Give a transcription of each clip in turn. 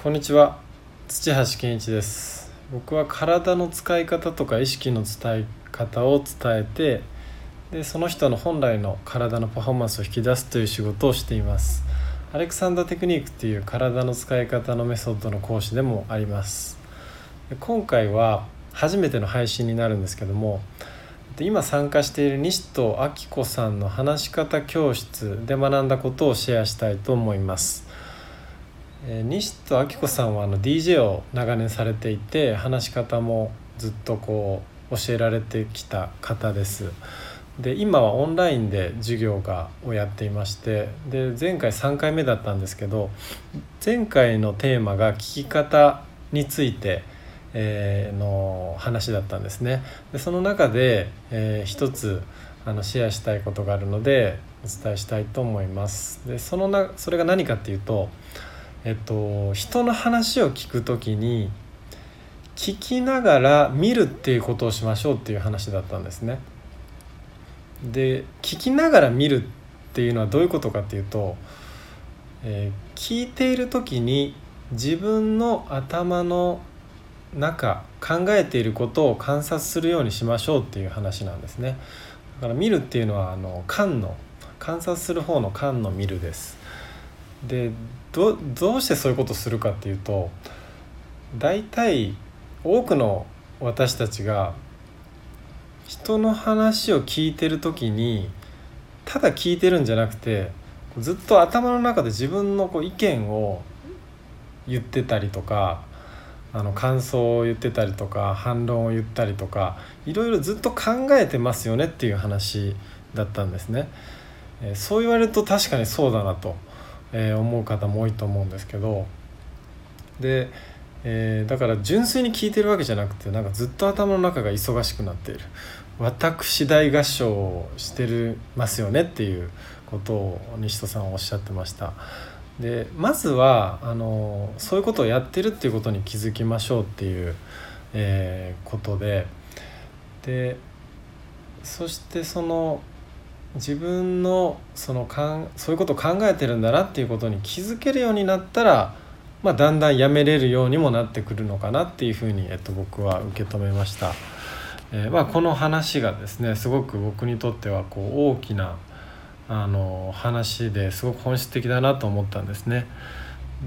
こんにちは。土橋健一です。僕は体の使い方とか意識の伝え方を伝えてでその人の本来の体のパフォーマンスを引き出すという仕事をしています。アレクサンダーテクニックっていう体の使い方のメソッドの講師でもあります。今回は初めての配信になるんですけども今参加している西戸明子さんの話し方教室で学んだことをシェアしたいと思います。え、西戸明子さんはあの DJ を長年されていて話し方もずっとこう教えられてきた方です。で今はオンラインで授業がをやっていましてで前回3回目だったんですけど前回のテーマが聞き方について、え、の話だったんですね。でその中で、えー、一つあのシェアしたいことがあるのでお伝えしたいと思います。でそのなそれが何かっていうとえっと人の話を聞くときに聞きながら見るっていうことをしましょうっていう話だったんですね。で聞きながら見るっていうのはどういうことかっていうと、えー、聞いている時に自分の頭の中考えていることを観察するようにしましょうっていう話なんですね。だから見るっていうのはあの観の観察する方の観の見るです。でどどうしてそういうことをするかっていうと大体多くの私たちが人の話を聞いてる時にただ聞いてるんじゃなくてずっと頭の中で自分のこう意見を言ってたりとかあの感想を言ってたりとか反論を言ったりとかいろいろずっと考えてますよねっていう話だったんですね。えそう言われると確かにそうだなとえー、思う方も多いと思うんですけどで、えー、だから純粋に聞いてるわけじゃなくてなんかずっと頭の中が忙しくなっている私大合唱をしてるますよねっていうことを西戸さんはおっしゃってました。でまずはあのそういうことをやってるっていうことに気づきましょうっていう、えー、ことででそしてその自分のそのかんそういうことを考えてるんだなっていうことに気づけるようになったら、まあ、だんだんやめれるようにもなってくるのかなっていうふうに、えっと、僕は受け止めました。えー、まあ、この話がですねすごく僕にとってはこう大きなあの話ですごく本質的だなと思ったんですね。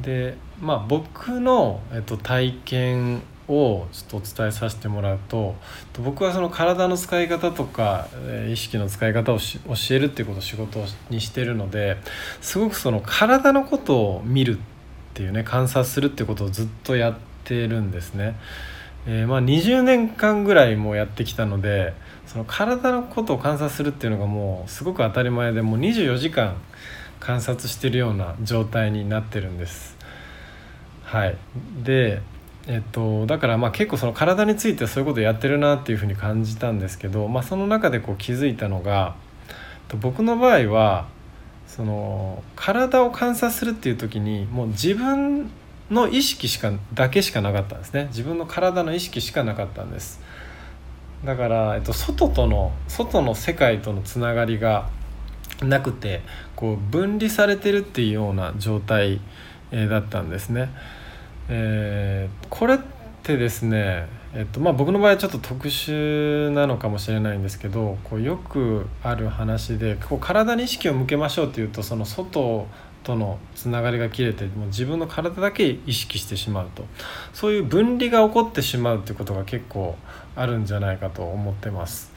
でまあ僕の、えっと、体験をちょっとお伝えさせてもらうと僕はその体の使い方とか意識の使い方を教えるっていうことを仕事にしてるのですごくその体のことを見るっていうね観察するっていうことをずっとやってるんですね。えー、まあ20年間ぐらいもやってきたのでその体のことを観察するっていうのがもうすごく当たり前でもう24時間観察してるような状態になってるんです。はい、でえっと、だからまあ結構その体についてそういうことやってるなっていうふうに感じたんですけど、まあ、その中でこう気づいたのが僕の場合はその体を観察するっていう時にもう自分の意識しかだけしかなかったんですね自分の体の意識しかなかったんですだから、えっと、外との外の世界とのつながりがなくてこう分離されてるっていうような状態、え、だったんですね。えー、これってですね、えっとまあ、僕の場合はちょっと特殊なのかもしれないんですけどこうよくある話でこう体に意識を向けましょうっていうとその外とのつながりが切れてもう自分の体だけ意識してしまうとそういう分離が起こってしまうっていうことが結構あるんじゃないかと思ってます。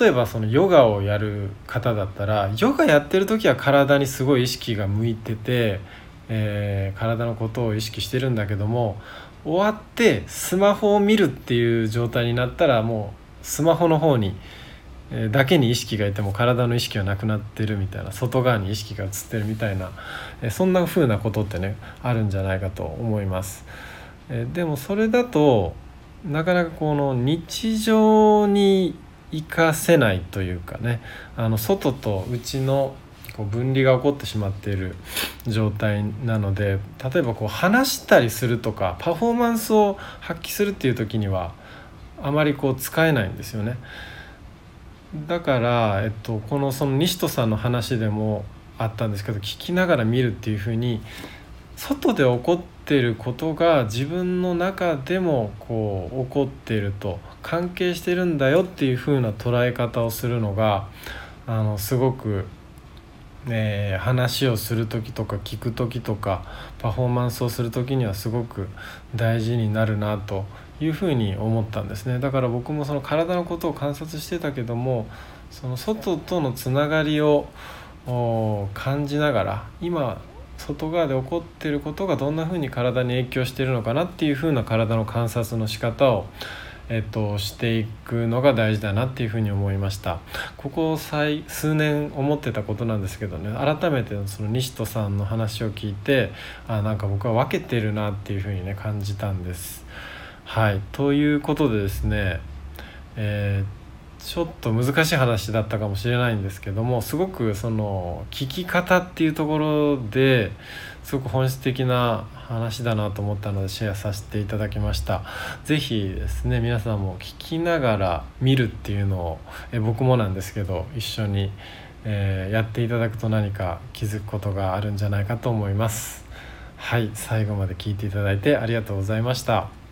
例えばそのヨガをやる方だったらヨガやってる時は体にすごい意識が向いててえー、体のことを意識してるんだけども終わってスマホを見るっていう状態になったらもうスマホの方に、えー、だけに意識がいても体の意識はなくなってるみたいな外側に意識が移ってるみたいな、えー、そんな風なことってねあるんじゃないかと思います。えー、でもそれだとなかなかこの日常に生かせないというかねあの外と内のこう分離が起こってしまっている状態なので例えばこう話したりするとかパフォーマンスを発揮するっていう時にはあまりこう使えないんですよね。だから、えっと、このその西戸さんの話でもあったんですけど聞きながら見るっていうふうに外で起こってることが自分の中でもこう起こっていると関係してるんだよっていう風な捉え方をするのがあのすごく、ね、話をする時とか聞く時とかパフォーマンスをする時にはすごく大事になるなというふうに思ったんですね。だから僕もその体のことを観察してたけどもその外とのつながりを感じながら今外側で起こっていることがどんなふうに体に影響しているのかなっていうふうな体の観察の仕方を、えっと、していくのが大事だなっていうふうに思いましたここ数年思ってたことなんですけどね改めてその西戸さんの話を聞いてあなんか僕は分けてるなっていうふうにね感じたんです。はいということでですね、えーちょっと難しい話だったかもしれないんですけどもすごくその聞き方っていうところですごく本質的な話だなと思ったのでシェアさせていただきました。是非ですね皆さんも聞きながら見るっていうのをえ僕もなんですけど一緒に、えー、やっていただくと何か気づくことがあるんじゃないかと思います。はい最後まで聞いていただいてありがとうございました。